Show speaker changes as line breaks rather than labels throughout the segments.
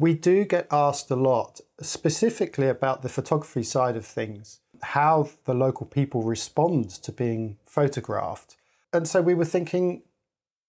We do get asked a lot, specifically about the photography side of things, how the local people respond to being photographed. And so we were thinking,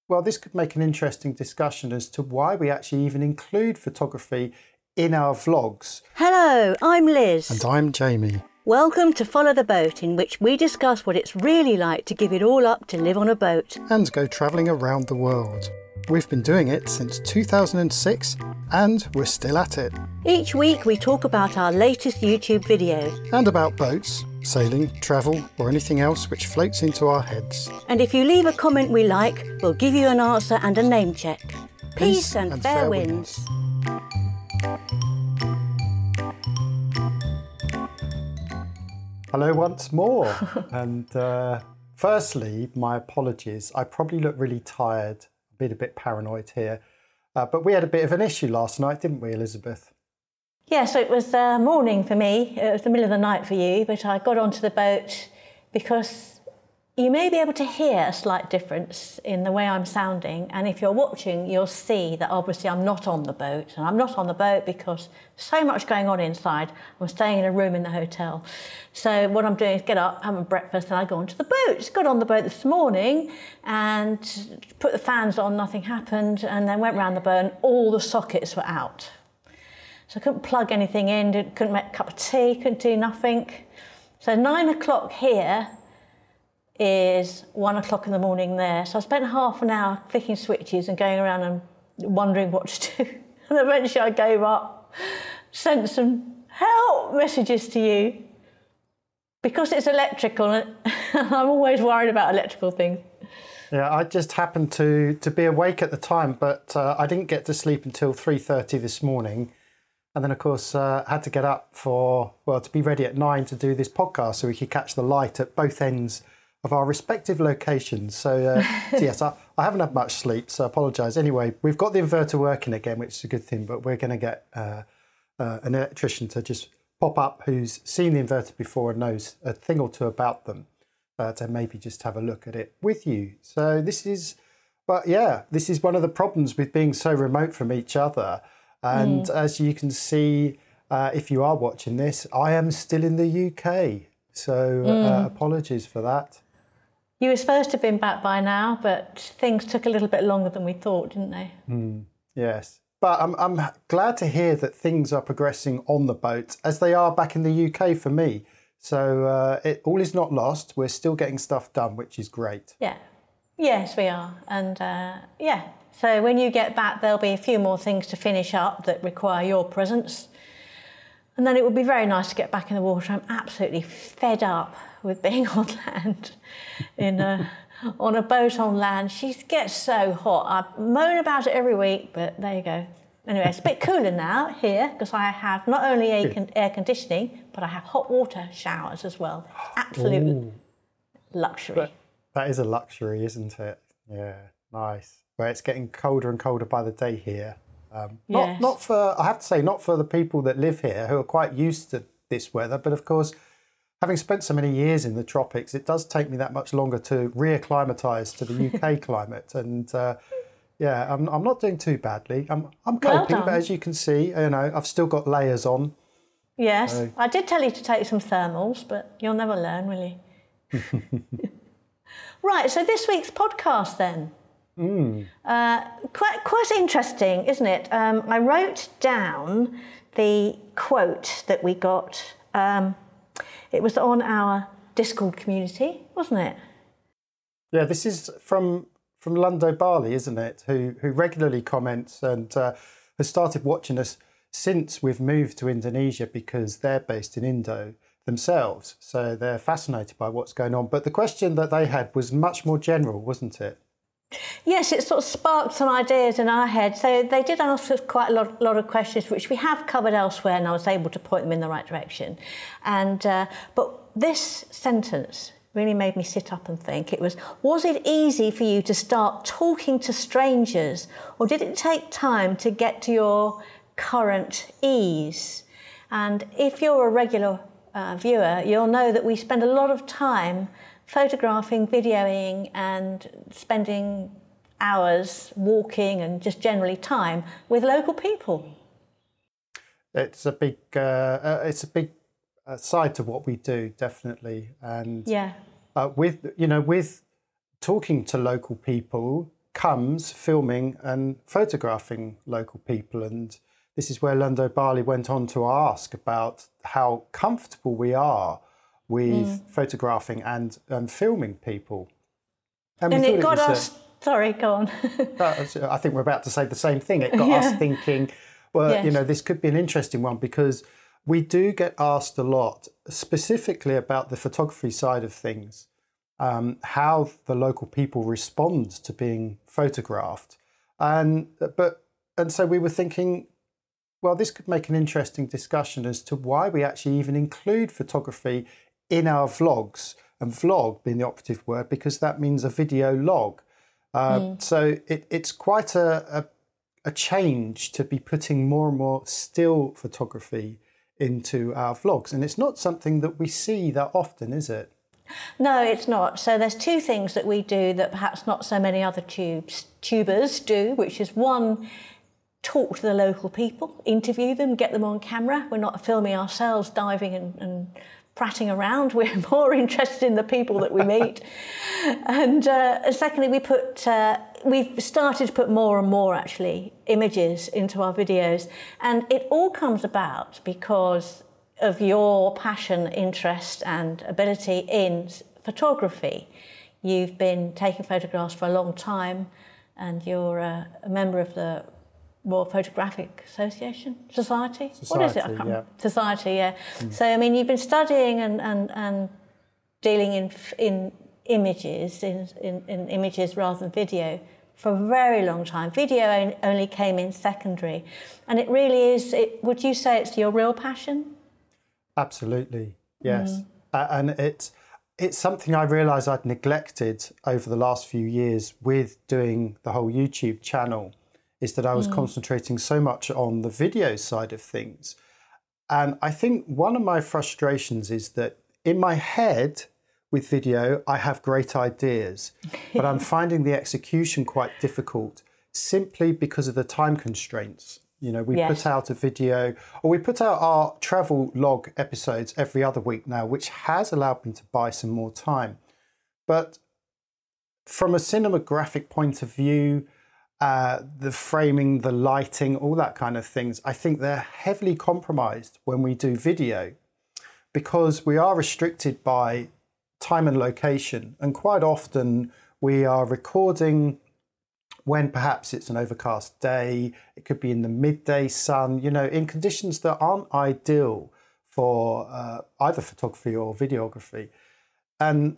well, this could make an interesting discussion as to why we actually even include photography in our vlogs.
Hello, I'm Liz.
And I'm Jamie.
Welcome to Follow the Boat, in which we discuss what it's really like to give it all up to live on a boat.
And go travelling around the world. We've been doing it since 2006 and we're still at it.
Each week we talk about our latest YouTube video.
And about boats, sailing, travel, or anything else which floats into our heads.
And if you leave a comment we like, we'll give you an answer and a name check. Peace, Peace and, and, fair, fair winds. winds.
Hello once more. and uh, firstly, my apologies. I probably look really tired, a bit a bit paranoid here. Uh, but we had a bit of an issue last night, didn't we, Elizabeth?
Yeah, so it was uh, morning for me. It was the middle of the night for you, but I got onto the boat because you may be able to hear a slight difference in the way I'm sounding. And if you're watching, you'll see that obviously I'm not on the boat. And I'm not on the boat because so much going on inside. I'm staying in a room in the hotel. So what I'm doing is get up, have a breakfast, and I go onto the boat. Got on the boat this morning and put the fans on, nothing happened. And then went round the boat and all the sockets were out. So I couldn't plug anything in, couldn't make a cup of tea, couldn't do nothing. So nine o'clock here, is one o'clock in the morning there. So I spent half an hour flicking switches and going around and wondering what to do. And eventually I gave up, sent some help messages to you because it's electrical and I'm always worried about electrical things.
Yeah, I just happened to to be awake at the time, but uh, I didn't get to sleep until three thirty this morning, and then of course uh, had to get up for well to be ready at nine to do this podcast so we could catch the light at both ends of our respective locations. So, uh, so yes, I, I, haven't had much sleep, so I apologise. Anyway, we've got the inverter working again, which is a good thing, but we're going to get uh, uh, an electrician to just pop up who's seen the inverter before and knows a thing or two about them uh, to maybe just have a look at it with you. So this is, but yeah, this is one of the problems with being so remote from each other. And mm. as you can see, uh, if you are watching this, I am still in the UK. So uh, mm. apologies for that.
You were supposed to have been back by now, but things took a little bit longer than we thought, didn't they?
Mm, yes. But I'm, I'm glad to hear that things are progressing on the boat as they are back in the UK for me. So uh, it all is not lost. We're still getting stuff done, which is great.
Yeah. Yes, we are. And uh, yeah, so when you get back, there'll be a few more things to finish up that require your presence. And then it would be very nice to get back in the water. I'm absolutely fed up with being on land in a, on a boat on land. She gets so hot. I moan about it every week, but there you go. Anyway, it's a bit cooler now here because I have not only air conditioning, but I have hot water showers as well. Absolute Ooh. luxury. But
that is a luxury, isn't it? Yeah, nice. Where it's getting colder and colder by the day here. Um, not, yes. not for, I have to say, not for the people that live here who are quite used to this weather, but of course, having spent so many years in the tropics, it does take me that much longer to reacclimatise to the UK climate. And uh, yeah, I'm, I'm not doing too badly. I'm, I'm coping, well but as you can see, you know, I've still got layers on.
Yes, so. I did tell you to take some thermals, but you'll never learn, will you? right, so this week's podcast then. Mm. Uh, quite, quite interesting, isn't it? Um, I wrote down the quote that we got. Um, it was on our Discord community, wasn't it?
Yeah, this is from from Lundo Bali, isn't it? Who who regularly comments and uh, has started watching us since we've moved to Indonesia because they're based in Indo themselves. So they're fascinated by what's going on. But the question that they had was much more general, wasn't it?
Yes, it sort of sparked some ideas in our head. So they did ask us quite a lot, lot, of questions, which we have covered elsewhere, and I was able to point them in the right direction. And uh, but this sentence really made me sit up and think. It was: Was it easy for you to start talking to strangers, or did it take time to get to your current ease? And if you're a regular uh, viewer, you'll know that we spend a lot of time photographing, videoing, and spending hours walking and just generally time with local people.
it's a big uh, uh, it's a big uh, side to what we do, definitely. And
Yeah.
uh, with you know with talking to local people comes filming and photographing local people and this is where Lundo Bali went on to ask about how comfortable we are with photographing and, and filming people we
And it got
uh,
us. Sorry, go on.
I think we're about to say the same thing. It got
Yeah.
us thinking, well, you know, this could be an interesting one because we do get asked a lot, specifically about the photography side of things, um, how the local people respond to being photographed, and but and so we were thinking, well, this could make an interesting discussion as to why we actually even include photography in our vlogs, and vlog being the operative word because that means a video log. Uh, So it, it's quite a, a, a change to be putting more and more still photography into our vlogs. And it's not something that we see that often, is it?
No, it's not. So there's two things that we do that perhaps not so many other tubes tubers do, which is one, talk to the local people, interview them, get them on camera. We're not filming ourselves diving and, and prattling around. We're more interested in the people that we meet. and uh, secondly, we put uh, we've started to put more and more actually images into our videos, and it all comes about because of your passion, interest, and ability in photography. You've been taking photographs for a long time, and you're uh, a member of the Royal Photographic Association Society. what is it?
Society, yeah.
Society, yeah. So I mean, you've been studying and and, and dealing in in images in, in, in images rather than video for a very long time. Video only came in secondary, and it really is. It, would you say it's your real passion?
Absolutely, yes. Uh, and it's it's something I realised I'd neglected over the last few years with doing the whole YouTube channel. Is that I was mm. concentrating so much on the video side of things, and I think one of my frustrations is that in my head with video I have great ideas, but I'm finding the execution quite difficult simply because of the time constraints. You know, we
Yes.
put out a video or we put out our travel log episodes every other week now, which has allowed me to buy some more time. But from a cinematographic point of view, uh, the framing, the lighting, all that kind of things, I think they're heavily compromised when we do video because we are restricted by time and location. And quite often we are recording when perhaps it's an overcast day, it could be in the midday sun, you know, in conditions that aren't ideal for uh, either photography or videography. And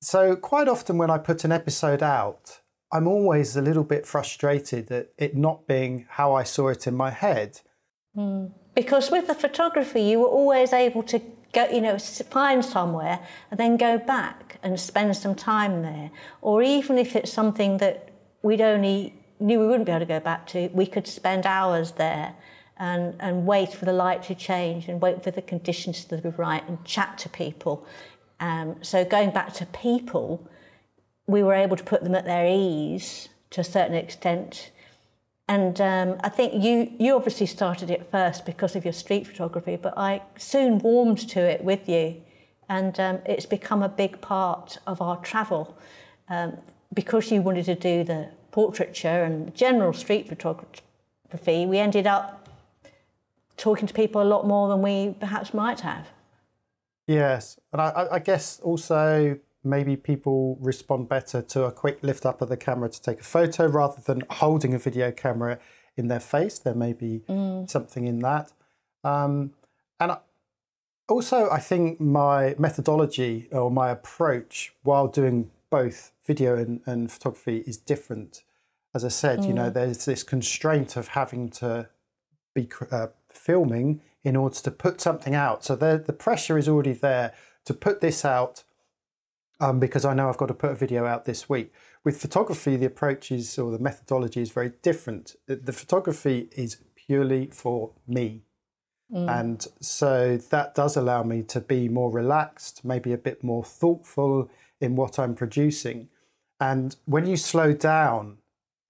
so, quite often when I put an episode out, I'm always a little bit frustrated that it not being how I saw it in my head.
Because with the photography, you were always able to go, you know, find somewhere and then go back and spend some time there. Or even if it's something that we'd only knew we wouldn't be able to go back to, we could spend hours there and, and wait for the light to change and wait for the conditions to be right and chat to people. Um, so going back to people, we were able to put them at their ease to a certain extent. And um, I think you, you obviously started it first because of your street photography, but I soon warmed to it with you. And um, it's become a big part of our travel. Um, because you wanted to do the portraiture and general street photography, we ended up talking to people a lot more than we perhaps might have.
Yes, and I, I- I guess also maybe people respond better to a quick lift up of the camera to take a photo rather than holding a video camera in their face. There may be something in that. Um, and also, I think my methodology or my approach while doing both video and, and photography is different. As I said, you know, there's this constraint of having to be uh, filming in order to put something out. So the the pressure is already there to put this out um, because I know I've got to put a video out this week. With photography, the approach is or the methodology is very different. The, the photography is purely for me. And so that does allow me to be more relaxed, maybe a bit more thoughtful in what I'm producing. And when you slow down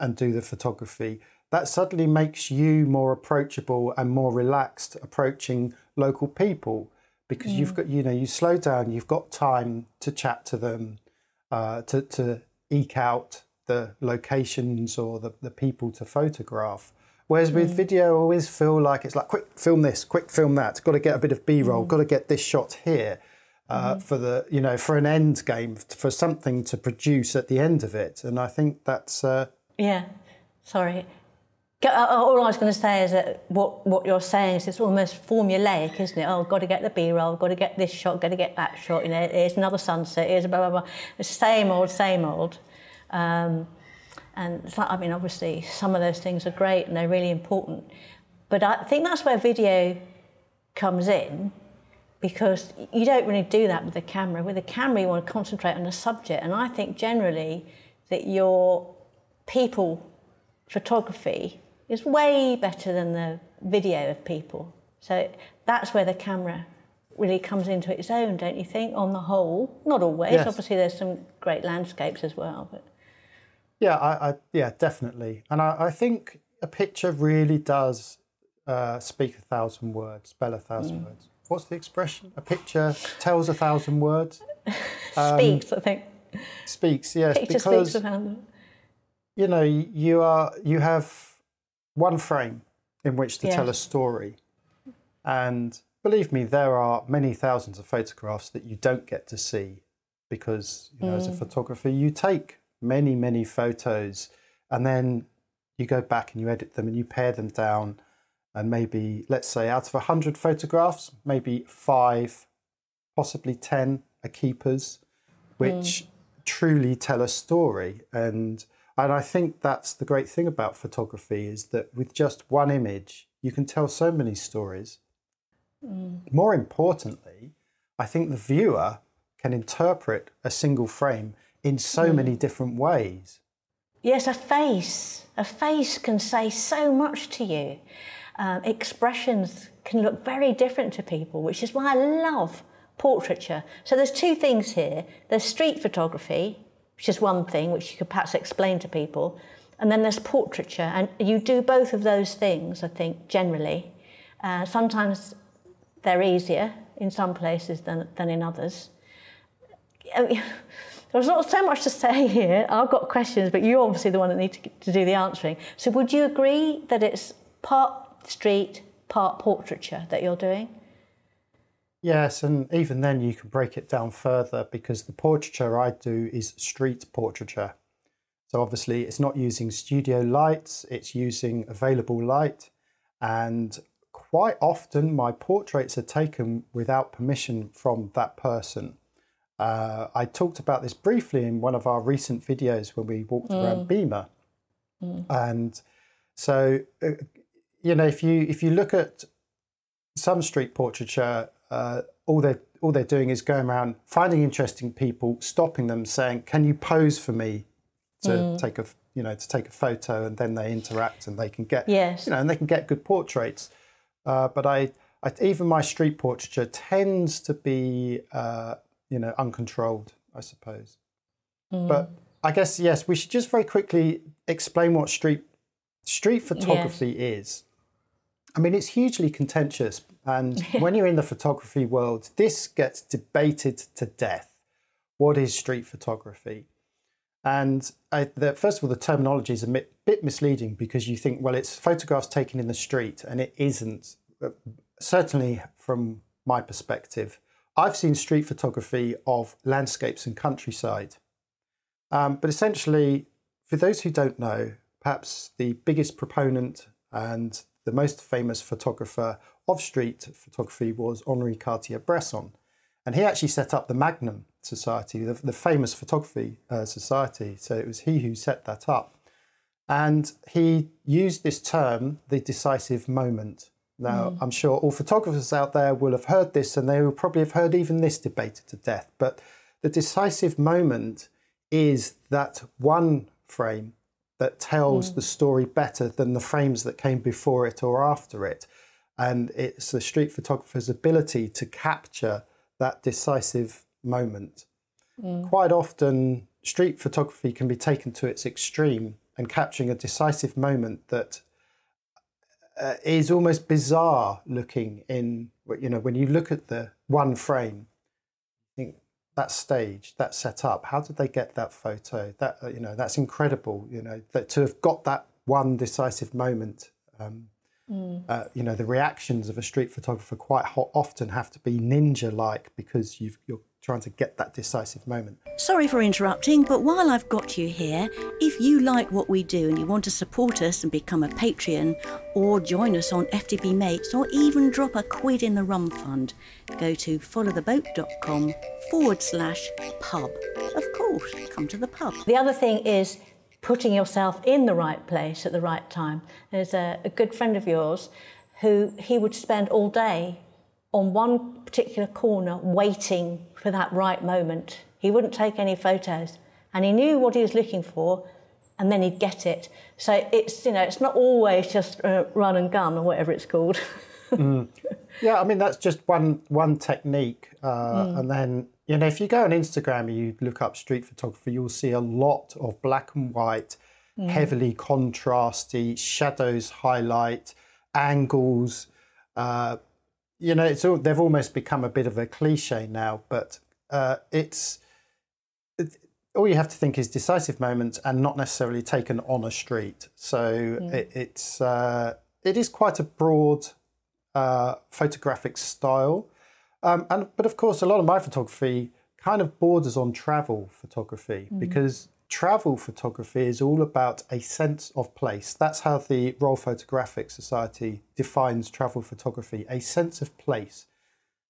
and do the photography, that suddenly makes you more approachable and more relaxed approaching local people because you've got you know you slow down you've got time to chat to them uh, to, to eke out the locations or the, the people to photograph. Whereas with video I always feel like it's like quick film this quick film that. Got to get a bit of b-roll got to get this shot here uh, for the you know for an end game for something to produce at the end of it. And i think that's uh,
Yeah, sorry. Go- uh, All I was going to say is that what, what you're saying is it's almost formulaic, isn't it? Oh, got to get the B-roll, got to get this shot, got to get that shot. You know, here's another sunset. Here's blah blah blah. It's same old, same old. Um, and it's like, I mean, obviously, some of those things are great and they're really important, but I think that's where video comes in because you don't really do that with a camera. With a camera, you want to concentrate on the subject, and I think generally that your people photography is way better than the video of people. So that's where the camera really comes into its own, don't you think? On the whole, not always.
Yes.
Obviously, there's some great landscapes as well, but
Yeah, I, I yeah, definitely. And I, I think a picture really does uh, speak a thousand words, spell a thousand words. What's the expression? A picture tells a thousand words.
speaks. I think
Speaks, yes,
picture
because
speaks
you know you are you have one frame in which to
Yeah.
tell a story, and believe me, there are many thousands of photographs that you don't get to see because you know as a
Mm.
photographer you take many many photos and then you go back and you edit them and you pare them down and maybe let's say out of 100 photographs maybe 5 possibly 10 are keepers which truly tell a story and and I think that's the great thing about photography is that with just one image you can tell so many stories more importantly I think the viewer can interpret a single frame in so many different ways
Yes, a face. A face can say so much to you. Um, expressions can look very different to people, which is why I love portraiture. So there's two things here. There's street photography, which is one thing which you could perhaps explain to people, and then there's portraiture, and you do both of those things. I think generally, uh, sometimes they're easier in some places than than in others. There's not so much to say here. I've got questions, but you're obviously the one that needs to, to do the answering. So, would you agree that it's part street, part portraiture that you're doing?
Yes, and even then you can break it down further because the portraiture I do is street portraiture. So obviously it's not using studio lights, it's using available light. And quite often my portraits are taken without permission from that person. Uh, I talked about this briefly in one of our recent videos when we walked around Beamer. And so, uh, you know, if you if you look at some street portraiture, uh, all they're all they're doing is going around finding interesting people, stopping them, saying, "Can you pose for me to take a you know to take a photo?" And then they interact and they can get
Yes.
you know and they can get good portraits. Uh, but I, I even my street portraiture tends to be uh, you know uncontrolled, I suppose. But I guess yes, we should just very quickly explain what street street photography is. I mean, it's hugely contentious, and when you're in the photography world, this gets debated to death. What is street photography? And I, the, first of all, the terminology is a bit, bit misleading because you think, well, it's photographs taken in the street, and it isn't. Uh, Certainly, from my perspective, I've seen street photography of landscapes and countryside. Um, but essentially, for those who don't know, perhaps the biggest proponent and the most famous photographer of street photography was Henri Cartier-Bresson. And he actually set up the Magnum Society, the, the famous photography uh, society. So it was he who set that up. And he used this term, the decisive moment. Now, I'm sure all photographers out there will have heard this and they will probably have heard even this debated to death. But the decisive moment is that one frame that tells the story better than the frames that came before it or after it. And it's the street photographer's ability to capture that decisive moment. Quite often, street photography can be taken to its extreme and capturing a decisive moment that uh, is almost bizarre looking in you know when you look at the one frame that stage that set up how did they get that photo that uh, you know that's incredible you know that to have got that one decisive moment um, mm. uh, you know the reactions of a street photographer quite often have to be ninja like because you've you're trying to get that decisive moment.
Sorry for interrupting, but while I've got you here, if you like what we do and you want to support us and become a Patreon, or join us on FTB Mates, or even drop a quid in the rum fund, go to followtheboat.com forward slash pub. Of course, come to the pub.
The other thing is putting yourself in the right place at the right time. There's a, a good friend of yours who he would spend all day on one particular corner waiting for that right moment. He wouldn't take any photos and he knew what he was looking for and then he'd get it. So it's, you know, it's not always just uh, run and gun or whatever it's called.
mm. Yeah, I mean, that's just one, one technique. Uh, mm. And then, you know, if you go on Instagram and you look up street photography, you'll see a lot of black and white, mm. heavily contrasty, shadows highlight, angles, uh, you know, it's all, they've almost become a bit of a cliche now, but uh, it's it, all you have to think is decisive moments and not necessarily taken on a street. So yeah. it, it's uh, it is quite a broad uh, photographic style, um, and but of course, a lot of my photography kind of borders on travel photography mm. because travel photography is all about a sense of place. That's how the Royal Photographic Society defines travel photography a sense of place.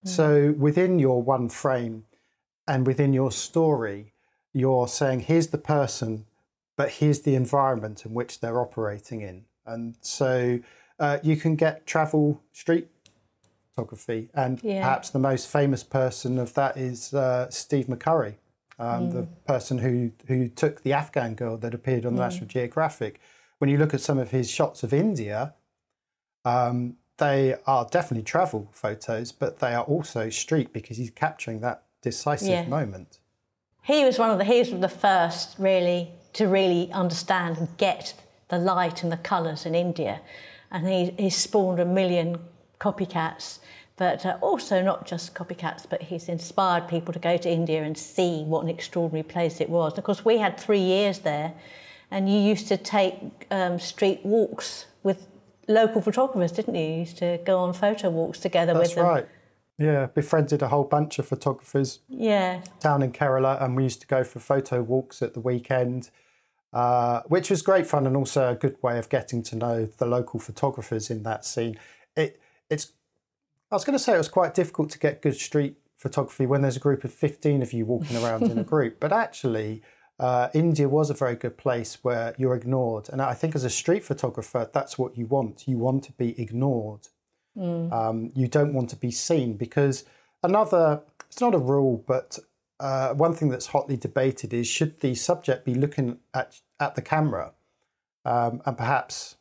Mm. So within your one frame and within your story, you're saying, here's the person, but here's the environment in which they're operating in. And so uh, you can get travel street photography. And yeah. perhaps the most famous person of that is uh, Steve McCurry um, mm. the person who who took the Afghan girl that appeared on mm. National Geographic. When you look at some of his shots of India, um, they are definitely travel photos, but they are also street because he's capturing that decisive yeah. moment.
He was one of the he was the first really to really understand and get the light and the colours in India, and he he spawned a million copycats but uh, also not just copycats, but he's inspired people to go to India and see what an extraordinary place it was. of course, we had three years there, and you used to take um, street walks with local photographers, didn't you? You used to go on photo walks together
That's
with them.
That's right. Yeah, befriended a whole bunch of photographers.
Yeah.
Down in Kerala, and we used to go for photo walks at the weekend. Uh, which was great fun and also a good way of getting to know the local photographers in that scene. It, it's I was going to say it was quite difficult to get good street photography when there's a group of 15 of you walking around in a group. But actually, uh, India was a very good place where you're ignored. And I think as a street photographer, that's what you want. You want to be ignored. Mm. Um, you don't want to be seen because another, it's not a rule, but uh, one thing that's hotly debated is should the subject be looking at, at the camera um, and perhaps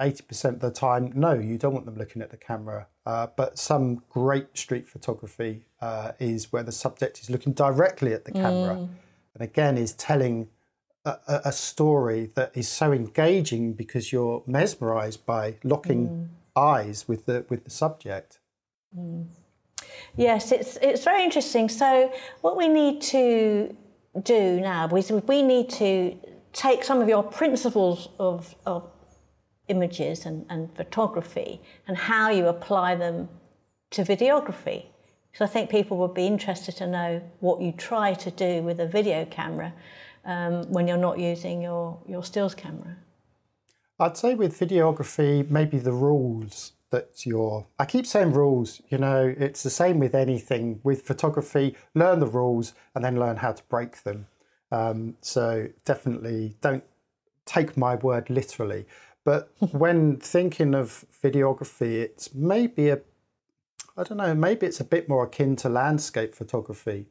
80% of the time, no, you don't want them looking at the camera. Uh, but some great street photography uh, is where the subject is looking directly at the camera mm. and again is telling a, a, story that is so engaging because you're mesmerized by locking mm. eyes with the, with the subject.
Mm. Yes, it's, it's very interesting. So, what we need to do now is we need to take some of your principles of, of images and, and photography and how you apply them to videography. So I think people would be interested to know what you try to do with a video camera um, when you're not using your, your stills camera.
I'd say with videography, maybe the rules that you're. I keep saying rules, you know, it's the same with anything. With photography, learn the rules and then learn how to break them. Um, so definitely don't take my word literally. But when thinking of videography, it's maybe a, I don't know, maybe it's a bit more akin to landscape photography,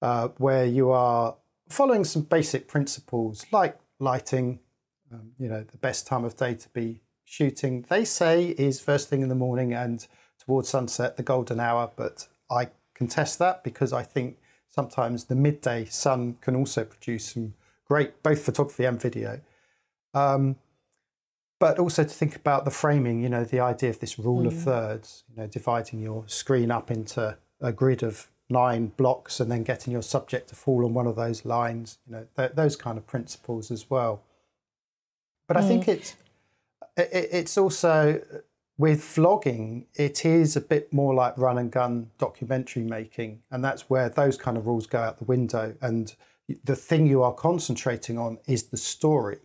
uh, where you are following some basic principles like lighting, um, you know, the best time of day to be shooting, they say is first thing in the morning and towards sunset, the golden hour. But I contest that because I think sometimes the midday sun can also produce some great both photography and video. Um, but also to think about the framing, you know, the idea of this rule mm. of thirds, you know, dividing your screen up into a grid of nine blocks and then getting your subject to fall on one of those lines, you know, th- those kind of principles as well. But I think mm. it's it, it's also with vlogging, it is a bit more like run and gun documentary making, and that's where those kind of rules go out the window. And the thing you are concentrating on is the story.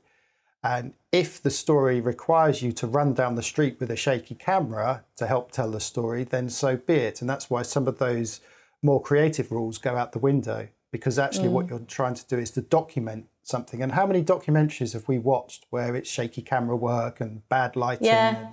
And if the story requires you to run down the street with a shaky camera to help tell the story, then so be it. And that's why some of those more creative rules go out the window because actually mm. what you're trying to do is to document something. And how many documentaries have we watched where it's shaky camera work and bad lighting?
Yeah.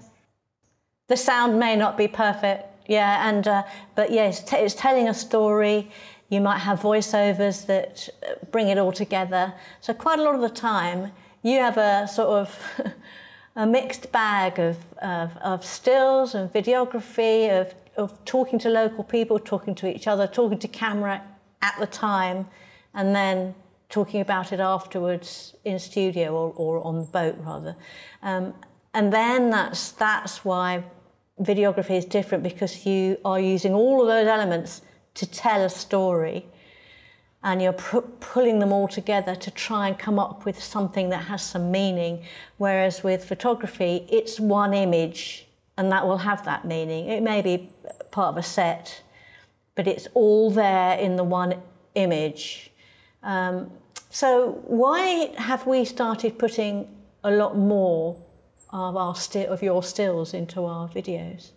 The sound may not be perfect. Yeah, and uh, but yes, yeah, it's, t- it's telling a story. You might have voiceovers that bring it all together. So quite a lot of the time, you have a sort of a mixed bag of, of, of stills and videography, of, of talking to local people, talking to each other, talking to camera at the time, and then talking about it afterwards in studio or, or on the boat rather. Um, and then that's, that's why videography is different because you are using all of those elements to tell a story and you're pulling them all together to try and come up with something that has some meaning. Whereas with photography, it's one image and that will have that meaning. It may be part of a set, but it's all there in the one image. Um, so why have we started putting a lot more of our sti- of your stills into our videos?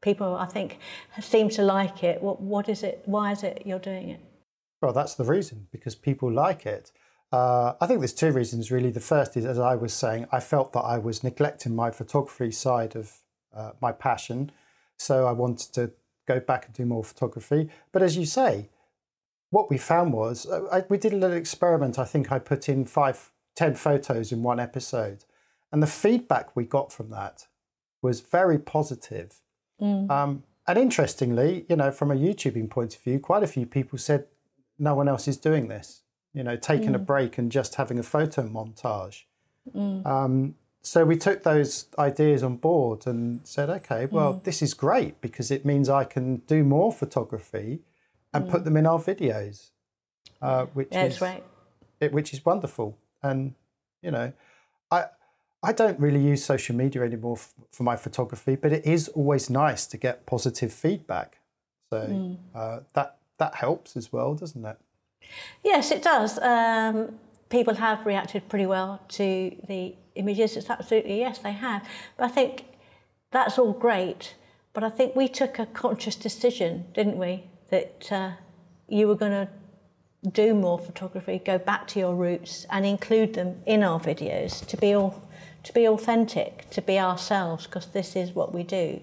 People, I think, seem to like it. What, what is it? Why is it you're doing it?
Well, that's the reason because people like it. Uh, I think there's two reasons really. The first is, as I was saying, I felt that I was neglecting my photography side of uh, my passion, so I wanted to go back and do more photography. But as you say, what we found was uh, I, we did a little experiment. I think I put in five, ten photos in one episode, and the feedback we got from that was very positive. Mm. Um, and interestingly, you know, from a YouTubing point of view, quite a few people said no one else is doing this. You know, taking mm. a break and just having a photo montage. Mm. Um, so we took those ideas on board and said, okay, well, mm. this is great because it means I can do more photography and mm. put them in our videos, uh, which
That's
is
right.
It, which is wonderful. And you know, I I don't really use social media anymore f- for my photography, but it is always nice to get positive feedback. So mm. uh, that that helps as well, doesn't it?
Yes, it does. Um, people have reacted pretty well to the images. It's absolutely yes, they have. But I think that's all great. But I think we took a conscious decision, didn't we, that uh, you were going to do more photography, go back to your roots, and include them in our videos to be all to be authentic, to be ourselves, because this is what we do.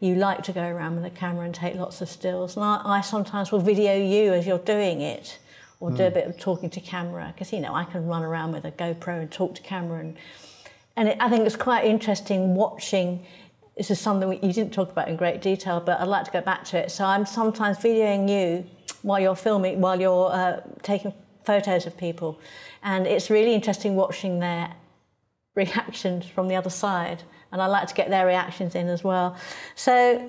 You like to go around with a camera and take lots of stills, and I, I sometimes will video you as you're doing it, or mm. do a hmm. bit of talking to camera, because you know I can run around with a GoPro and talk to camera, and and it, I think it's quite interesting watching this is something you didn't talk about in great detail, but I'd like to go back to it. So I'm sometimes videoing you while you're filming, while you're uh, taking photos of people, and it's really interesting watching their reactions from the other side. And I like to get their reactions in as well. So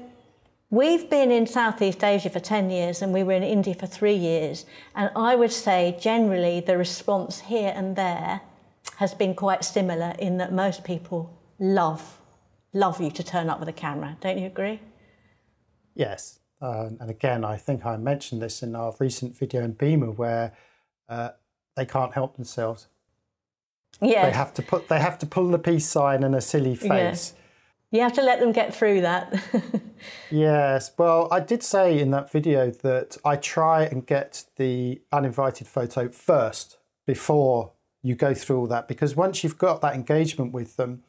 we've been in Southeast Asia for 10 years and we were in India for three years. And I would say generally the response here and there has been quite similar in that most people love love you to turn up with a camera. Don't you agree?
Yes. Uh, and again, I think I mentioned this in our recent video in Beamer where uh, they can't help themselves.
Yeah.
They have to put they have to pull the peace sign and a silly face. Yeah.
You have to let them get through that.
yes. Well, I did say in that video that I try and get the uninvited photo first before you go through all that because once you've got that engagement with them,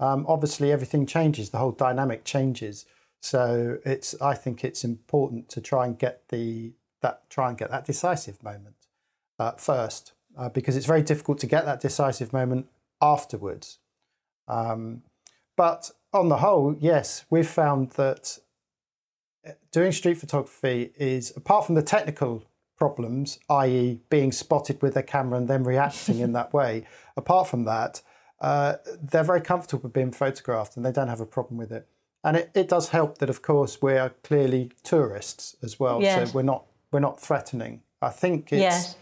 um, obviously everything changes, the whole dynamic changes. So it's I think it's important to try and get the that try and get that decisive moment uh, first uh, because it's very difficult to get that decisive moment afterwards. Um, but on the whole, yes, we've found that uh, doing street photography is apart from the technical problems, i.e., being spotted with a camera and then reacting in that way. Apart from that, uh, they're very comfortable with being photographed and they don't have a problem with it. And it, it does help that, of course, we are clearly tourists as well. So we're not we're not threatening. I think it's.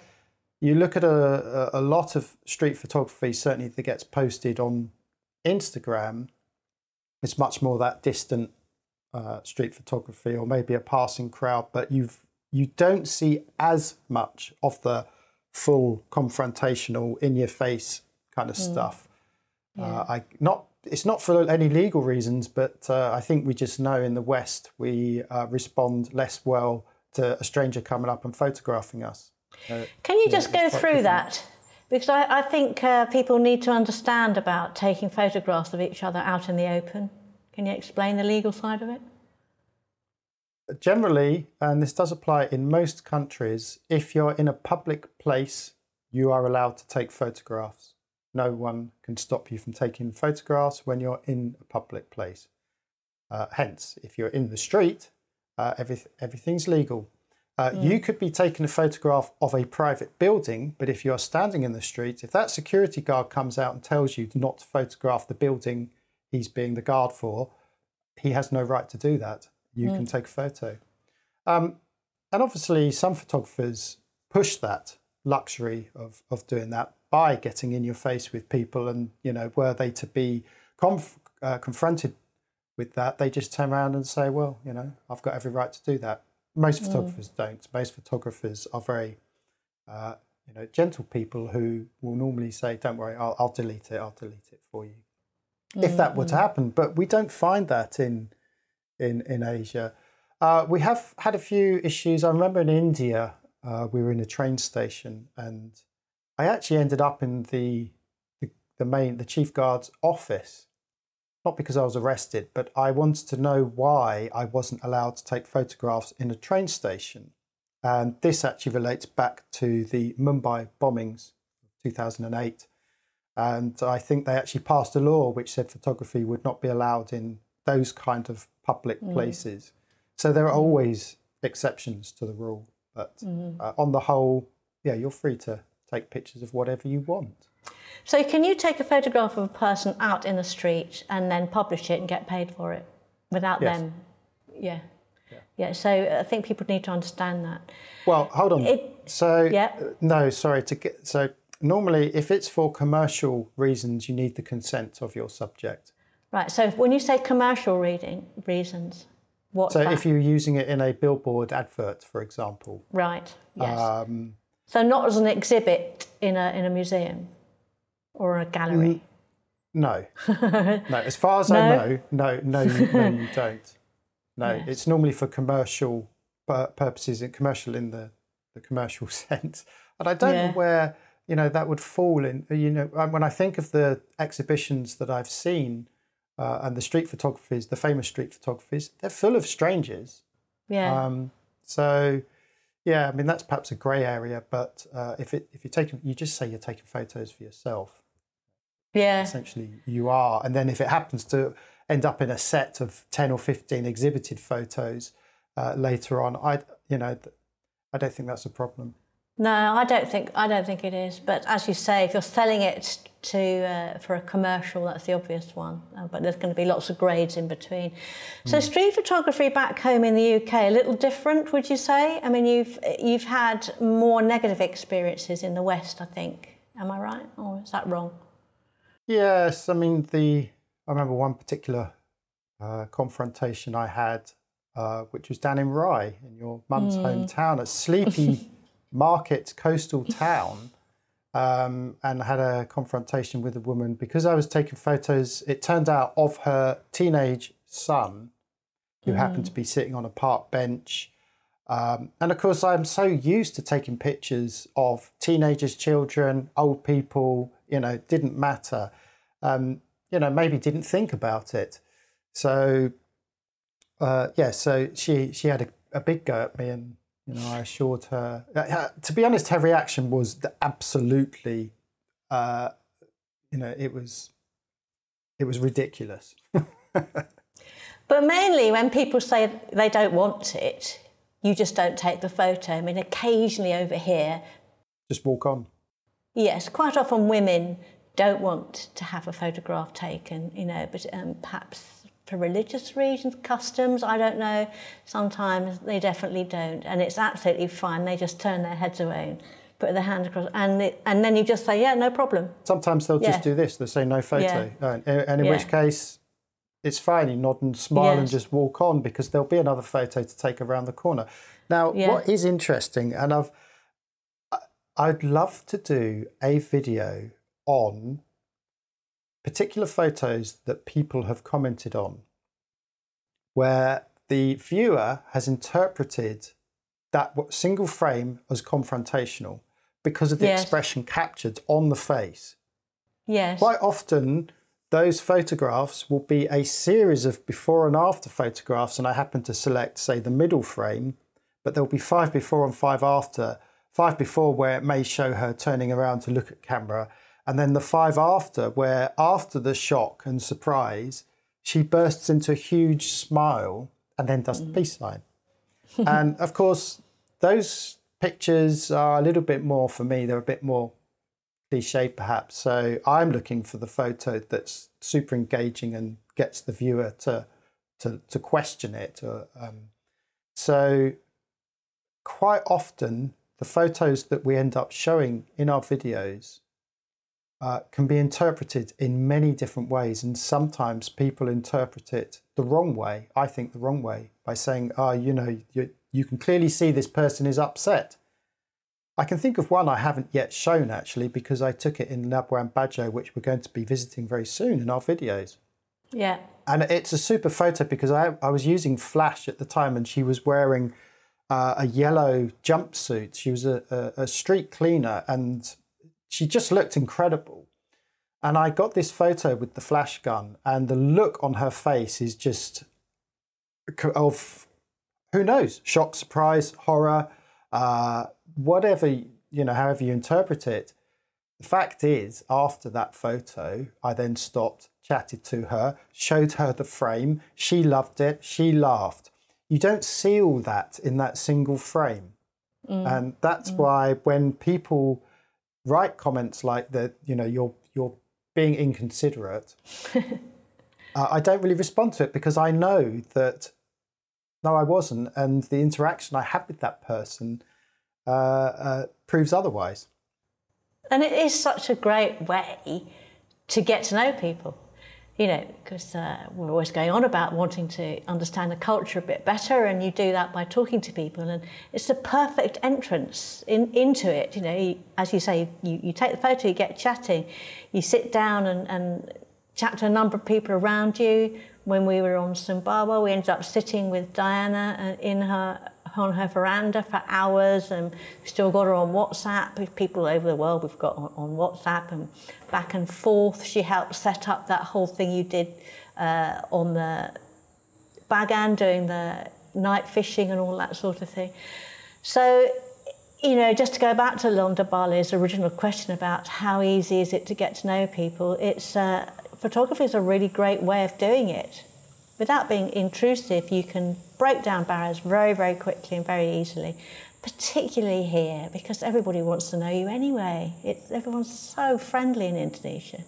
You look at a, a lot of street photography, certainly that gets posted on Instagram. It's much more that distant uh, street photography, or maybe a passing crowd, but you've you don't see as much of the full confrontational, in your face kind of stuff. Uh, I not it's not for any legal reasons, but uh, I think we just know in the West we uh, respond less well to a stranger coming up and photographing us. Uh,
Can you just go through
different.
that? Because I, I think uh, people need to understand about taking photographs of each other out in the open. Can you explain the legal side of it?
generally, and this does apply in most countries, if you're in a public place, you are allowed to take photographs. No one can stop you from taking photographs when you're in a public place. Uh, hence, if you're in the street, uh, every, everything's legal. Uh, You could be taking a photograph of a private building, but if you're standing in the street, if that security guard comes out and tells you not to photograph the building he's being the guard for, he has no right to do that. You can take a photo. Um, and obviously, some photographers push that luxury of, of doing that by getting in your face with people. And, you know, were they to be conf- uh, confronted with that, they just turn around and say, well, you know, I've got every right to do that. Most photographers don't. Most photographers are very, uh, you know, gentle people who will normally say, don't worry, I'll, I'll delete it, I'll delete it for you. If that were to happen. But we don't find that in in in Asia. Uh, we have had a few issues. I remember in India, uh, we were in a train station, and I actually ended up in the, the the main the chief guard's office, not because I was arrested, but I wanted to know why I wasn't allowed to take photographs in a train station, and this actually relates back to the Mumbai bombings, of two thousand and eight. And I think they actually passed a law which said photography would not be allowed in those kind of public mm. places. So there are mm. always exceptions to the rule, but mm-hmm. uh, on the whole, yeah, you're free to take pictures of whatever you want.
So, can you take a photograph of a person out in the street and then publish it and get paid for it without
Yes.
them? Yeah. yeah. So, I think people need to understand that.
Well, hold on.
It-
so
yeah.
uh, no, sorry to get so normally if it's for commercial reasons, you need the consent of your subject.
Right. So, when you say commercial reading reasons, what?
So
that?
if you're using it in a billboard advert, for example,
right. Yes.
um,
so, not as an exhibit in a in a museum or a gallery.
No, no. As far as
No?
I know, no, no, you, no, you don't. No, it's normally for commercial purposes, and commercial in the, the commercial sense. And I don't
Yeah.
know where you know that would fall in. You know, when I think of the exhibitions that I've seen uh, and the street photographies, the famous street photographies, they're full of strangers.
Yeah.
Um, so, yeah, I mean that's perhaps a grey area. But uh, if it if you're taking, you just say you're taking photos for yourself
yeah.
essentially you are. And then if it happens to end up in a set of 10 or 15 exhibited photos uh, later on, I, you know, I don't think that's a problem.
No, I don't think I don't think it is. But as you say, if you're selling it to uh, for a commercial, that's the obvious one. Uh, but there's going to be lots of grades in between. So street photography back home in the UK a little different, would you say? I mean, you've you've had more negative experiences in the West, I think. Am I right, or is that wrong?
Yes, I mean, the, I remember one particular uh, confrontation I had, uh, which was down in Rye, in your mum's hometown, a sleepy market coastal town. Um, and had a confrontation with a woman because I was taking photos. It turned out of her teenage son, who happened to be sitting on a park bench. Um, and of course, I'm so used to taking pictures of teenagers, children, old people, you know, didn't matter. Um, you know, maybe didn't think about it. So, uh, yeah, so she, she had a, a big go at me and, you know, I assured her. Uh, to be honest, her reaction was absolutely, uh, you know, it was, it was ridiculous.
But mainly when people say they don't want it, you just don't take the photo. I mean, occasionally over here,
Just walk on.
Yes, quite often women don't want to have a photograph taken, you know, but um, perhaps for religious reasons, customs, I don't know. Sometimes they definitely don't, and it's absolutely fine. They just turn their heads away and put their hand across, and it, and then you just say, yeah, no problem.
Sometimes they'll just do this. They'll say no photo,
Yeah.
and, and in
Yeah.
which case, it's fine. You nod and smile and just walk on because there'll be another photo to take around the corner. Now,
Yeah.
what is interesting, and I've I'd love to do a video on particular photos that people have commented on, where the viewer has interpreted that single frame as confrontational because of the
Yes.
expression captured on the face.
Yes.
Quite often, those photographs will be a series of before and after photographs, and I happen to select, say, the middle frame, but there'll be five before and five after. Five before where it may show her turning around to look at camera, and then the five after where after the shock and surprise, she bursts into a huge smile and then does the peace sign. and of course, those pictures are a little bit more for me, they're a bit more cliche perhaps. So I'm looking for the photo that's super engaging and gets the viewer to to, to question it. Or, um, so quite often the photos that we end up showing in our videos uh, can be interpreted in many different ways, and sometimes people interpret it the wrong way. I think the wrong way by saying, "Oh, you know, you, you can clearly see this person is upset." I can think of one I haven't yet shown actually because I took it in Labuan Bajo, which we're going to be visiting very soon in our videos.
yeah.
And it's a super photo because I, I was using flash at the time and she was wearing uh, a yellow jumpsuit. She was a, a, a street cleaner and she just looked incredible. And I got this photo with the flash gun, and the look on her face is just of who knows, shock, surprise, horror, uh, whatever, you know, however you interpret it. The fact is, after that photo, I then stopped, chatted to her, showed her the frame. She loved it. She laughed. You don't see all that in that single frame. And that's why when people write comments like that, you know, you're, you're being inconsiderate, uh, I don't really respond to it because I know that no, I wasn't. And the interaction I had with that person uh, uh, proves otherwise.
And it is such a great way to get to know people, you know, because uh, we're always going on about wanting to understand the culture a bit better, and you do that by talking to people. And it's the perfect entrance in, into it. You know, you, as you say, you, you take the photo, you get chatting, you sit down and, and chat to a number of people around you. When we were on Sumbawa, we ended up sitting with Diana uh, in her on her veranda for hours, and still got her on WhatsApp. People over the world, we've got on, on WhatsApp and back and forth. She helped set up that whole thing you did uh, on the Bagan, doing the night fishing and all that sort of thing. So, you know, just to go back to Londa Bali's original question about how easy is it to get to know people, it's uh, photography is a really great way of doing it. Without being intrusive, you can break down barriers very, very quickly and very easily, particularly here because everybody wants to know you anyway. It's, everyone's so friendly in Indonesia.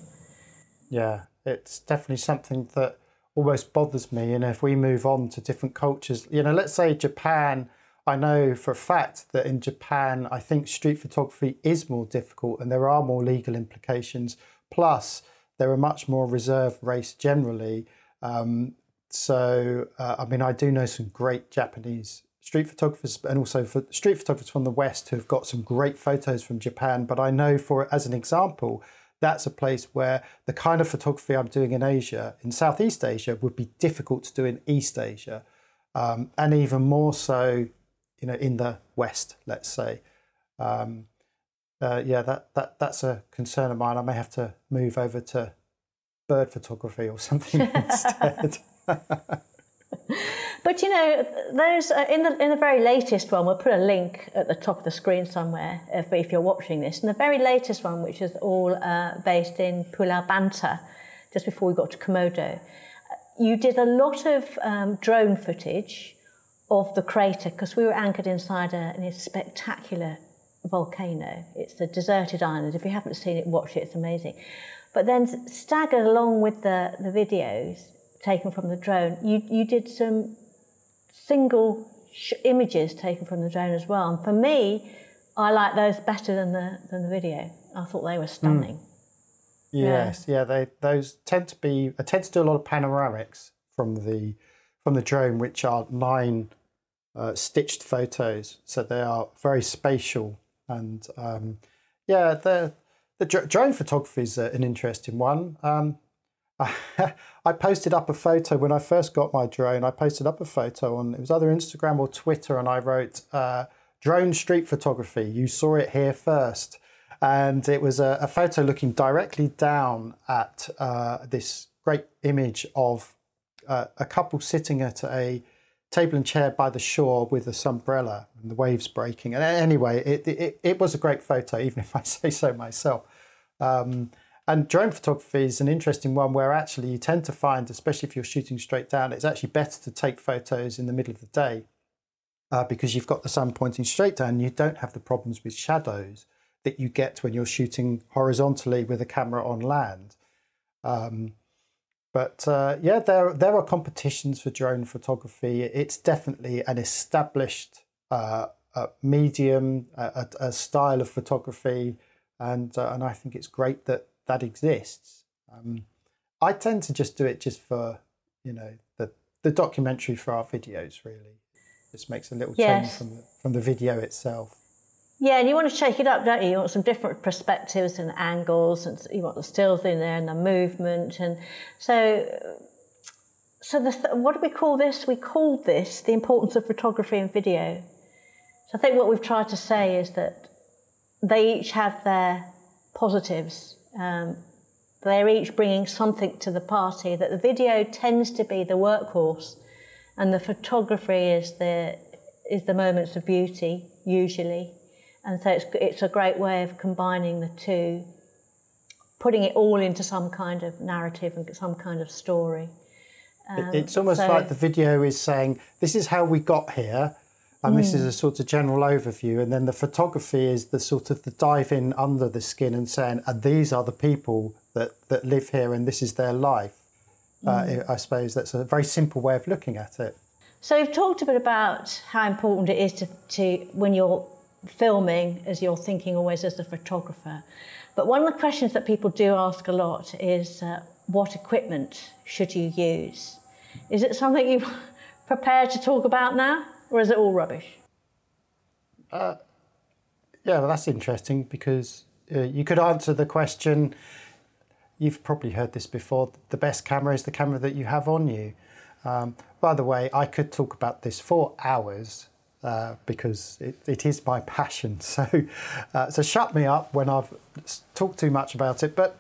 Yeah, it's definitely something that almost bothers me. And if we move on to different cultures, you know, let's say Japan, I know for a fact that in Japan, I think street photography is more difficult and there are more legal implications. Plus, they're a much more reserved race generally. Um, so, uh, I mean, I do know some great Japanese street photographers and also for street photographers from the West who've got some great photos from Japan. But I know, for as an example, that's a place where the kind of photography I'm doing in Asia, in Southeast Asia, would be difficult to do in East Asia, um, and even more so, you know, in the West, let's say. Um, uh, yeah, that, that that's a concern of mine. I may have to move over to bird photography or something instead.
But you know, those uh, in the in the very latest one, we'll put a link at the top of the screen somewhere if, if you're watching this. And the very latest one, which is all uh, based in Pulau Banta, just before we got to Komodo, you did a lot of um, drone footage of the crater because we were anchored inside a, a spectacular volcano. It's a deserted island. If you haven't seen it, watch it. It's amazing. But then staggered along with the, the videos taken from the drone, you, you did some single images taken from the drone as well. And for me, I like those better than the than the video. I thought they were stunning. Mm.
Yes, yeah. yeah, they those tend to be. I tend to do a lot of panoramics from the from the drone, which are nine uh, stitched photos, so they are very spatial and um, yeah, the the drone photography is an interesting one. Um, I posted up a photo when I first got my drone. I posted up a photo on it was either Instagram or Twitter, and I wrote uh, "drone street photography." You saw it here first, and it was a, a photo looking directly down at uh, this great image of uh, a couple sitting at a table and chair by the shore with this umbrella and the waves breaking. And anyway, it, it, it was a great photo, even if I say so myself. Um, and drone photography is an interesting one where actually you tend to find, especially if you're shooting straight down, it's actually better to take photos in the middle of the day uh, because you've got the sun pointing straight down. You don't have the problems with shadows that you get when you're shooting horizontally with a camera on land. Um, but uh, yeah, there there are competitions for drone photography. It's definitely an established uh, medium, a, a, style of photography, and uh, and I think it's great that that exists. Um, I tend to just do it just for you know the the documentary for our videos. Really, just makes a little yes. change from the, from the video itself.
Yeah, and you want to shake it up, don't you? You want some different perspectives and angles, and you want the stills in there and the movement, and so. So the, what do we call this? We called this the importance of photography and video. So I think what we've tried to say is that they each have their positives um, they're each bringing something to the party. That the video tends to be the workhorse, and the photography is the is the moments of beauty usually, and so it's it's a great way of combining the two, putting it all into some kind of narrative and some kind of story.
Um, it's almost so, like the video is saying, "This is how we got here." And this is mm. a sort of general overview. And then the photography is the sort of the dive in under the skin and saying and these are the people that that live here and this is their life. Mm. uh, i suppose that's a very simple way of looking at it.
So we've talked a bit about how important it is to, to when you're filming as you're thinking always as a photographer. But one of the questions that people do ask a lot is uh, what equipment should you use? Is it something you prepared to talk about now or is it all rubbish?
Uh, yeah, well, that's interesting because uh, you could answer the question. You've probably heard this before. The best camera is the camera that you have on you. Um, by the way, I could talk about this for hours uh, because it, it is my passion. So, uh, so shut me up when I've talked too much about it. But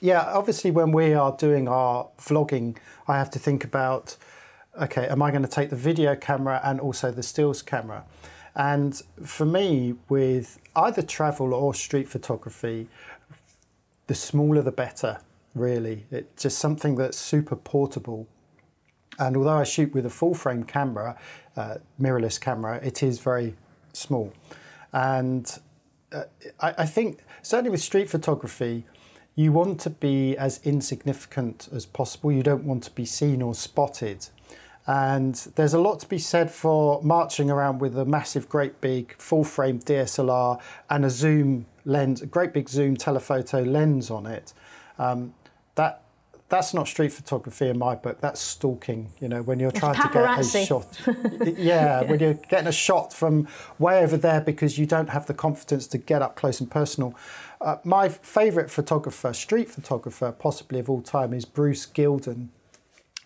yeah, obviously, when we are doing our vlogging, I have to think about okay, am I going to take the video camera and also the stills camera? And for me, with either travel or street photography, the smaller the better, really. It's just something that's super portable. And although I shoot with a full frame camera, uh, mirrorless camera, it is very small. And uh, I, I think, certainly with street photography, you want to be as insignificant as possible. You don't want to be seen or spotted. And there's a lot to be said for marching around with a massive, great big full frame DSLR and a zoom lens, a great big zoom telephoto lens on it. Um, that that's not street photography in my book. That's stalking. You know, when you're it's trying paparazzi. to get a shot. yeah, when you're getting a shot from way over there because you don't have the confidence to get up close and personal. Uh, my favourite photographer, street photographer, possibly of all time, is Bruce Gilden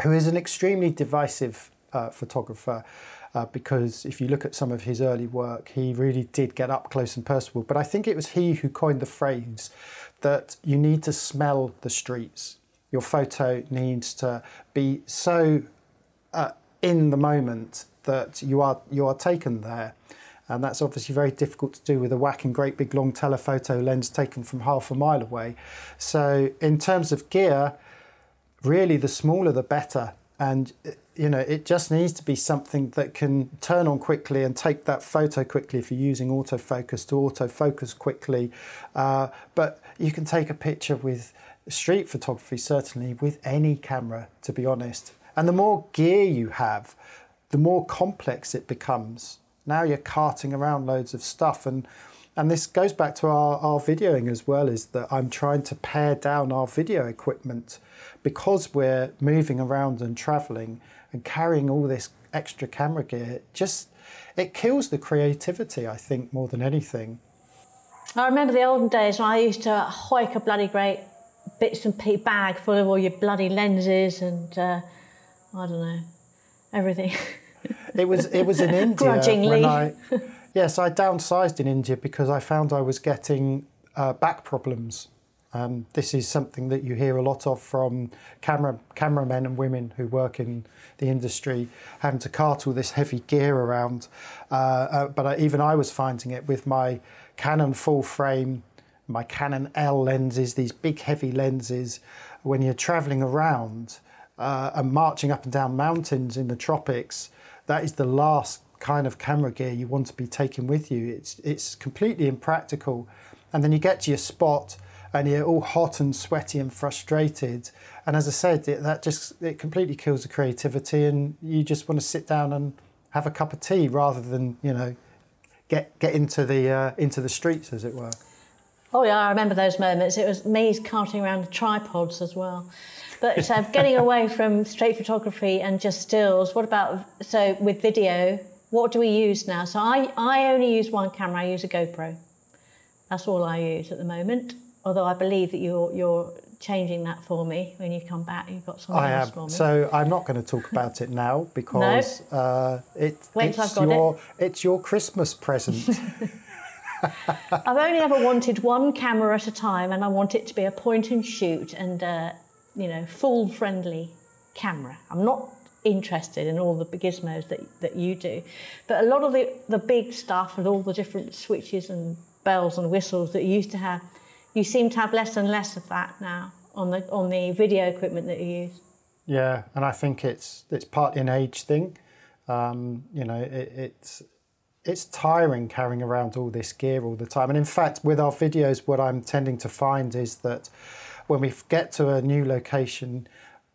who is an extremely divisive uh, photographer. Uh, because if you look at some of his early work, he really did get up close and personal. But I think it was he who coined the phrase that you need to smell the streets. Your photo needs to be so uh, in the moment that you are you are taken there. And that's obviously very difficult to do with a whacking great big long telephoto lens taken from half a mile away. So in terms of gear, really the smaller the better. and you know it just needs to be something that can turn on quickly and take that photo quickly if you're using autofocus to autofocus quickly. Uh, but you can take a picture with street photography certainly with any camera to be honest. And the more gear you have the more complex it becomes. Now you're carting around loads of stuff and and this goes back to our, our videoing as well is that i'm trying to pare down our video equipment because we're moving around and traveling and carrying all this extra camera gear, it just it kills the creativity, I think, more than anything.
I remember the olden days when I used to hike a bloody great bits and pieces bag full of all your bloody lenses and uh, I don't know everything.
It was it was in India
Grudgingly.
when I yes I downsized in India because I found I was getting uh, back problems um, this is something that you hear a lot of from camera cameramen and women who work in the industry, having to cart all this heavy gear around. Uh, uh, but I, even I was finding it with my Canon full frame, my Canon L lenses, these big heavy lenses. When you're traveling around uh, and marching up and down mountains in the tropics, that is the last kind of camera gear you want to be taking with you. It's it's completely impractical, and then you get to your spot and you're all hot and sweaty and frustrated. And as I said, it, that just it completely kills the creativity, and you just want to sit down and have a cup of tea rather than you know get get into the uh, into the streets, as it were.
Oh yeah, I remember those moments. It was me carting around the tripods as well. But uh, getting away from straight photography and just stills. What about so with video? What do we use now? So I, I only use one camera. I use a GoPro. That's all I use at the moment although I believe that you're you're changing that for me when you come back. You've got something
I
else
am.
for me.
So I'm not going to talk about it now because no. uh, it, it's your
it.
it's your Christmas present.
I've only ever wanted one camera at a time, and I want it to be a point and shoot and uh, you know full friendly camera. I'm not interested in all the gizmos that, that you do, but a lot of the, the big stuff and all the different switches and bells and whistles that you used to have you seem to have less and less of that now on the on the video equipment that you use.
Yeah, and I think it's it's partly an age thing. Um, you know, it, it's it's tiring carrying around all this gear all the time. And in fact, with our videos, what I'm tending to find is that when we get to a new location,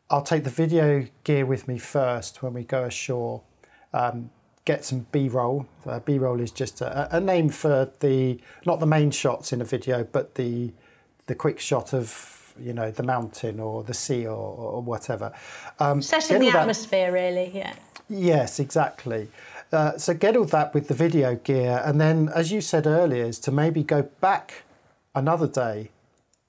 I'll take the video gear with me first when we go ashore. Um, get some B-roll. Uh, B-roll is just a, a, name for the not the main shots in a video, but the the quick shot of you know the mountain or the sea or, or whatever.
Um, Setting the atmosphere, really. Yeah.
Yes, exactly. Uh, so get all that with the video gear, and then, as you said earlier, is to maybe go back another day,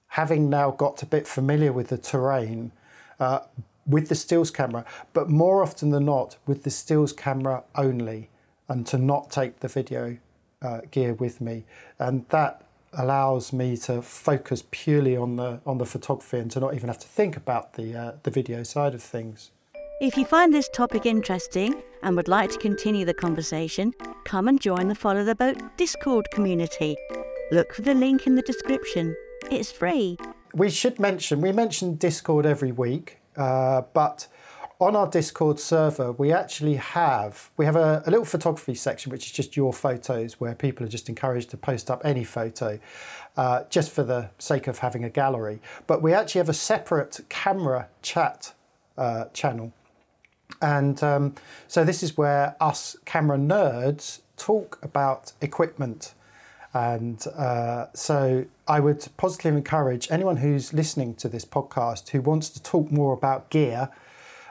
having now got a bit familiar with the terrain. Uh, with the stills camera, but more often than not with the stills camera only, and to not take the video uh, gear with me, and that allows me to focus purely on the on the photography and to not even have to think about the uh, the video side of things.
If you find this topic interesting and would like to continue the conversation, come and join the Follow the Boat Discord community. Look for the link in the description. It's free.
We should mention we mention Discord every week uh, but on our Discord server, we actually have we have a, a, little photography section, which is just your photos, where people are just encouraged to post up any photo, uh, just for the sake of having a gallery. But we actually have a separate camera chat uh, channel, and um, so this is where us camera nerds talk about equipment and uh, so I would positively encourage anyone who's listening to this podcast who wants to talk more about gear,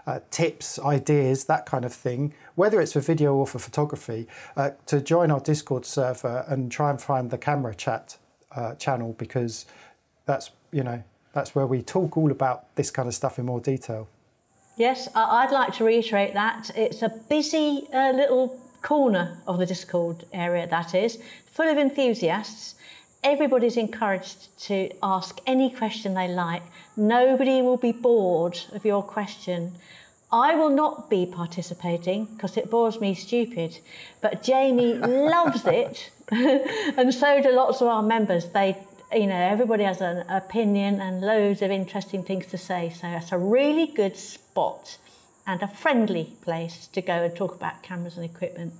uh, tips, ideas, that kind of thing, whether it's for video or for photography, uh, to join our Discord server and try and find the camera chat uh, channel because that's, you know, that's where we talk all about this kind of stuff in more detail.
Yes, I'd like to reiterate that. It's a busy uh, little corner of the Discord area, that is, full of enthusiasts. Everybody's encouraged to ask any question they like. Nobody will be bored of your question. I will not be participating because it bores me stupid, but Jamie loves it, and so do lots of our members. They, you know, everybody has an opinion and loads of interesting things to say, so that's a really good spot and a friendly place to go and talk about cameras and equipment.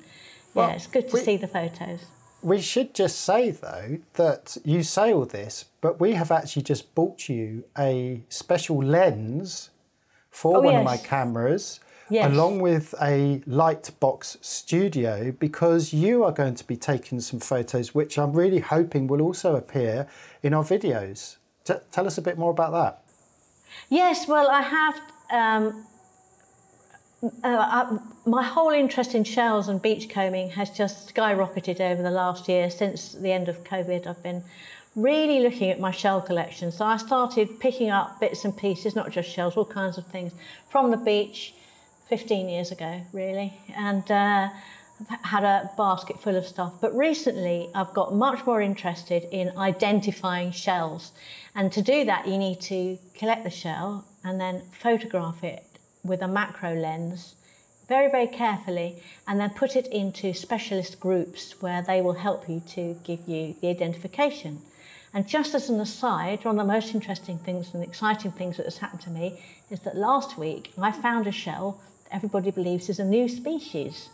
Well, yeah, it's good to we, see the photos.
We should just say though that you say all this, but we have actually just bought you a special lens for oh, one yes. of my cameras. Yes. Along with a Lightbox studio, because you are going to be taking some photos, which I'm really hoping will also appear in our videos. T- tell us a bit more about that.
Yes, well, I have. Um, uh, I, my whole interest in shells and beachcombing has just skyrocketed over the last year since the end of COVID. I've been really looking at my shell collection. So I started picking up bits and pieces, not just shells, all kinds of things from the beach 15 years ago, really. And uh, I've had a basket full of stuff. But recently, I've got much more interested in identifying shells. And to do that, you need to collect the shell and then photograph it with a macro lens very, very carefully and then put it into specialist groups where they will help you to give you the identification. And just as an aside, one of the most interesting things and exciting things that has happened to me is that last week I found a shell everybody believes is a new species.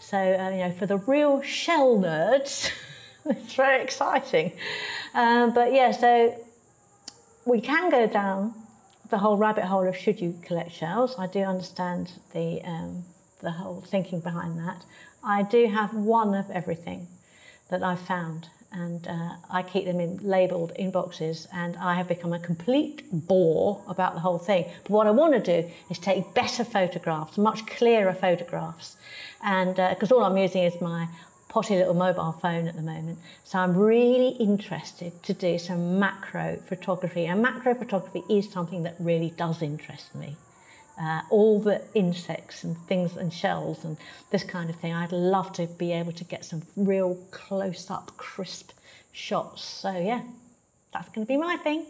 So, uh, you know, for the real shell nerds, it's very exciting. Um, but yeah, so we can go down the whole rabbit hole of should you collect shells. I do understand the, um, the whole thinking behind that. I do have one of everything that I've found and uh, I keep them in, labelled in boxes and I have become a complete bore about the whole thing. But what I want to do is take better photographs, much clearer photographs and because uh, all I'm using is my potty little mobile phone at the moment. So I'm really interested to do some macro photography. And macro photography is something that really does interest me. Uh, all the insects and things and shells and this kind of thing. I'd love to be able to get some real close up, crisp shots. So, yeah, that's going to be my thing.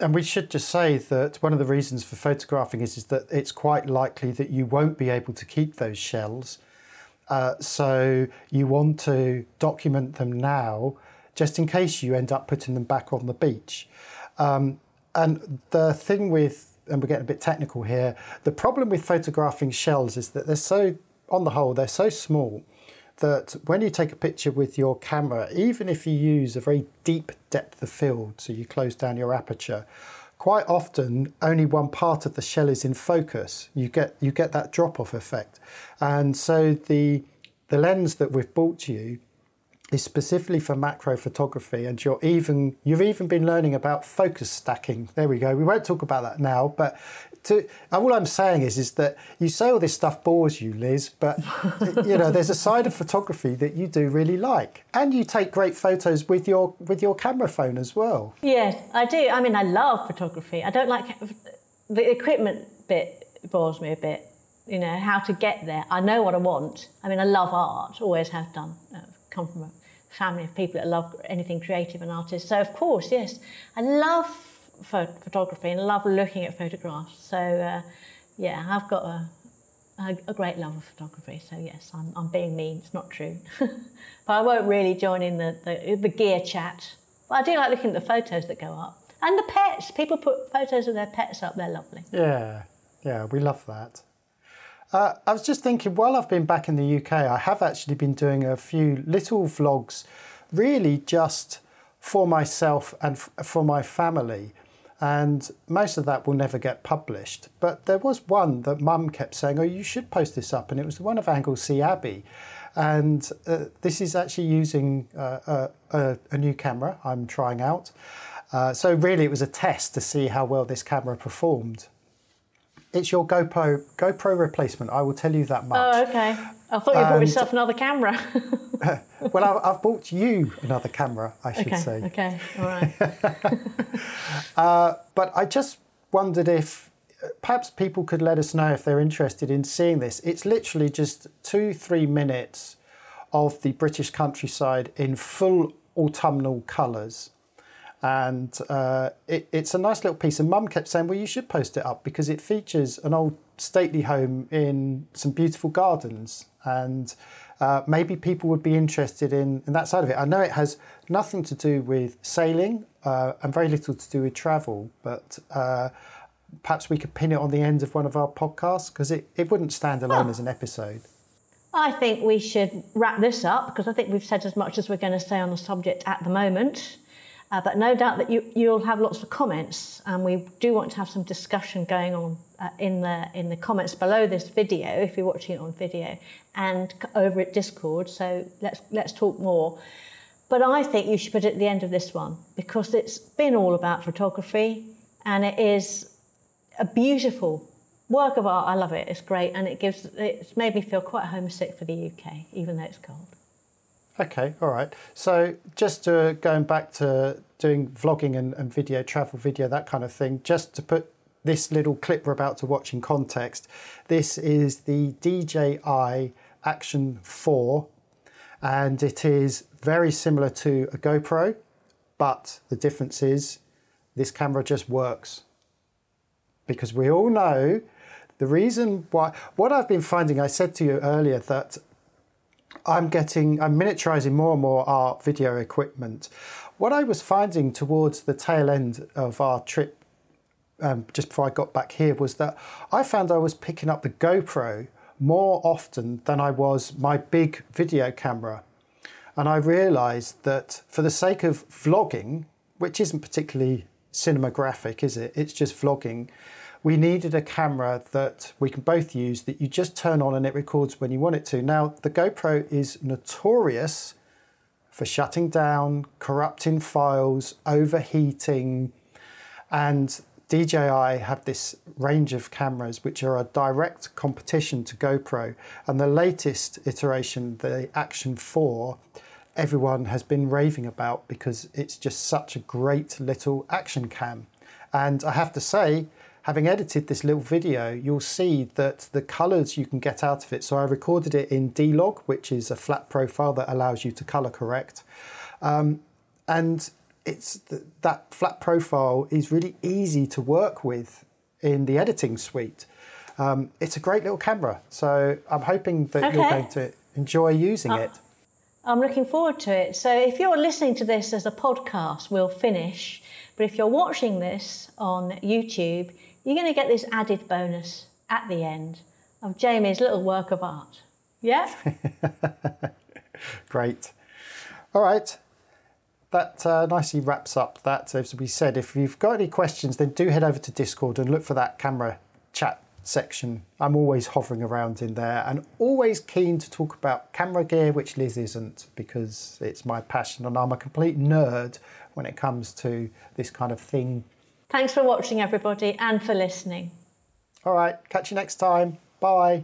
And we should just say that one of the reasons for photographing is, is that it's quite likely that you won't be able to keep those shells uh, so you want to document them now, just in case you end up putting them back on the beach. Um, and the thing with, and we're getting a bit technical here, the problem with photographing shells is that they're so, on the whole, they're so small that when you take a picture with your camera, even if you use a very deep depth of field, so you close down your aperture, quite often only one part of the shell is in focus. You get you get that drop off effect, and so the the lens that we've bought you is specifically for macro photography, and you're even you've even been learning about focus stacking. There we go. We won't talk about that now, but to, all I'm saying is is that you say all this stuff bores you, Liz, but you know there's a side of photography that you do really like, and you take great photos with your with your camera phone as well.
Yes, I do. I mean, I love photography. I don't like the equipment bit bores me a bit. You know how to get there. I know what I want. I mean, I love art. Always have done. I've uh, come from a family of people that love anything creative and artists. So of course, yes, I love photography and love looking at photographs. So, uh, yeah, I've got a, a, a, great love of photography. So, yes, I'm, I'm being mean. It's not true. but I won't really join in the, the, the gear chat. But I do like looking at the photos that go up. And the pets. People put photos of their pets up. They're lovely.
Yeah, yeah, we love that. Uh, I was just thinking, while I've been back in the UK, I have actually been doing a few little vlogs, really just for myself and f- for my family and most of that will never get published. But there was one that Mum kept saying, "Oh, you should post this up," and it was the one of Anglesey Abbey, and uh, this is actually using uh, a, a, new camera I'm trying out. Uh, so really, it was a test to see how well this camera performed. It's your GoPro GoPro replacement. I will tell you that much.
Oh, okay. I thought you bought yourself another camera.
well, I've, I've, bought you another camera, I should
okay,
say.
Okay, all right.
uh, but I just wondered if uh, perhaps people could let us know if they're interested in seeing this. It's literally just two, three minutes of the British countryside in full autumnal colours and uh, it, it's a nice little piece. And Mum kept saying, "Well, you should post it up because it features an old stately home in some beautiful gardens, and uh, maybe people would be interested in, in that side of it." I know it has nothing to do with sailing uh, and very little to do with travel, but uh, perhaps we could pin it on the end of one of our podcasts because it, it wouldn't stand alone as an episode.
I think we should wrap this up because I think we've said as much as we're going to say on the subject at the moment. Uh, but no doubt that you, you'll have lots of comments, and we do want to have some discussion going on uh, in the in the comments below this video if you're watching it on video, and over at Discord. So let's let's talk more. But I think you should put it at the end of this one because it's been all about photography, and it is a beautiful work of art. I love it. It's great, and it gives it's made me feel quite homesick for the UK, even though it's cold.
Okay, all right. So just to, going back to doing vlogging and, and video, travel video, that kind of thing, just to put this little clip we're about to watch in context, this is the DJI Action 4 and it is very similar to a GoPro, but the difference is this camera just works. Because we all know the reason why, what I've been finding, I said to you earlier that I'm getting, I'm miniaturizing more and more our video equipment. What I was finding towards the tail end of our trip, um, just before I got back here, was that I found I was picking up the GoPro more often than I was my big video camera. And I realized that for the sake of vlogging, which isn't particularly cinematographic, is it? It's just vlogging. We needed a camera that we can both use that you just turn on and it records when you want it to. Now, the GoPro is notorious for shutting down, corrupting files, overheating, and DJI have this range of cameras which are a direct competition to GoPro. And the latest iteration, the Action 4, everyone has been raving about because it's just such a great little action cam. And I have to say, having edited this little video, you'll see that the colors you can get out of it. So I recorded it in D-Log, which is a flat profile that allows you to color correct. Um, and it's th- that flat profile is really easy to work with in the editing suite. Um, it's a great little camera. So I'm hoping that you're going to enjoy using it.
I'm looking forward to it. So if you're listening to this as a podcast, we'll finish. But if you're watching this on YouTube, you're going to get this added bonus at the end of Jamie's little work of art. Yeah?
Great. All right. That uh, nicely wraps up that. As we said, if you've got any questions, then do head over to Discord and look for that camera chat section. I'm always hovering around in there and always keen to talk about camera gear, which Liz isn't because it's my passion and I'm a complete nerd when it comes to this kind of thing.
Thanks for watching, everybody, and for listening.
All right. Catch you next time. Bye.